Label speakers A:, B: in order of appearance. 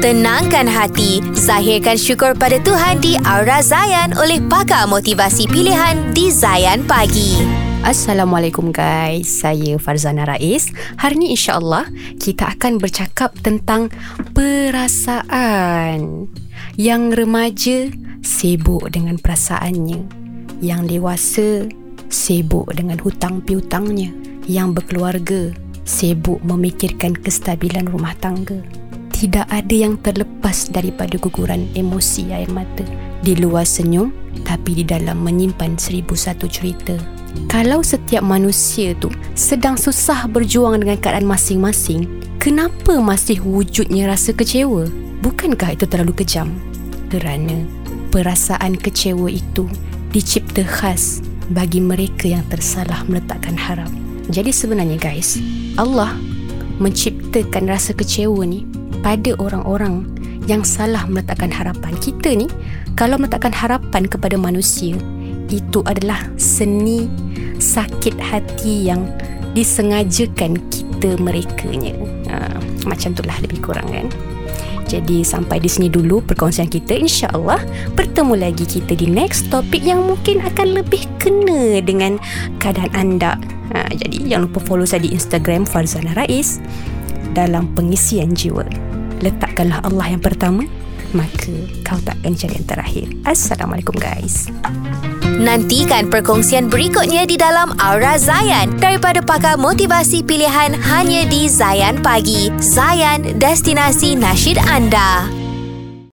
A: Tenangkan hati, zahirkan syukur pada Tuhan di Aura Zayan oleh pakar motivasi pilihan di Zayan Pagi.
B: Assalamualaikum guys, saya Farzana Rais. Hari ini insya-Allah kita akan bercakap tentang perasaan. Yang remaja sibuk dengan perasaannya. Yang dewasa sibuk dengan hutang piutangnya. Yang berkeluarga sibuk memikirkan kestabilan rumah tangga tidak ada yang terlepas daripada guguran emosi air mata. Di luar senyum, tapi di dalam menyimpan seribu satu cerita. Kalau setiap manusia tu sedang susah berjuang dengan keadaan masing-masing, kenapa masih wujudnya rasa kecewa? Bukankah itu terlalu kejam? Kerana perasaan kecewa itu dicipta khas bagi mereka yang tersalah meletakkan harap. Jadi sebenarnya guys, Allah menciptakan rasa kecewa ni pada orang-orang yang salah meletakkan harapan. Kita ni kalau meletakkan harapan kepada manusia itu adalah seni sakit hati yang disengajakan kita merekanya. Ha, macam itulah lebih kurang kan. Jadi sampai di sini dulu perkongsian kita insya-Allah bertemu lagi kita di next topik yang mungkin akan lebih kena dengan keadaan anda. Ha, jadi jangan lupa follow saya di Instagram Farzana Rais dalam pengisian jiwa letakkanlah Allah yang pertama maka kau takkan jadi yang terakhir Assalamualaikum guys
A: Nantikan perkongsian berikutnya di dalam Aura Zayan daripada pakar motivasi pilihan hanya di Zayan Pagi. Zayan, destinasi nasyid anda.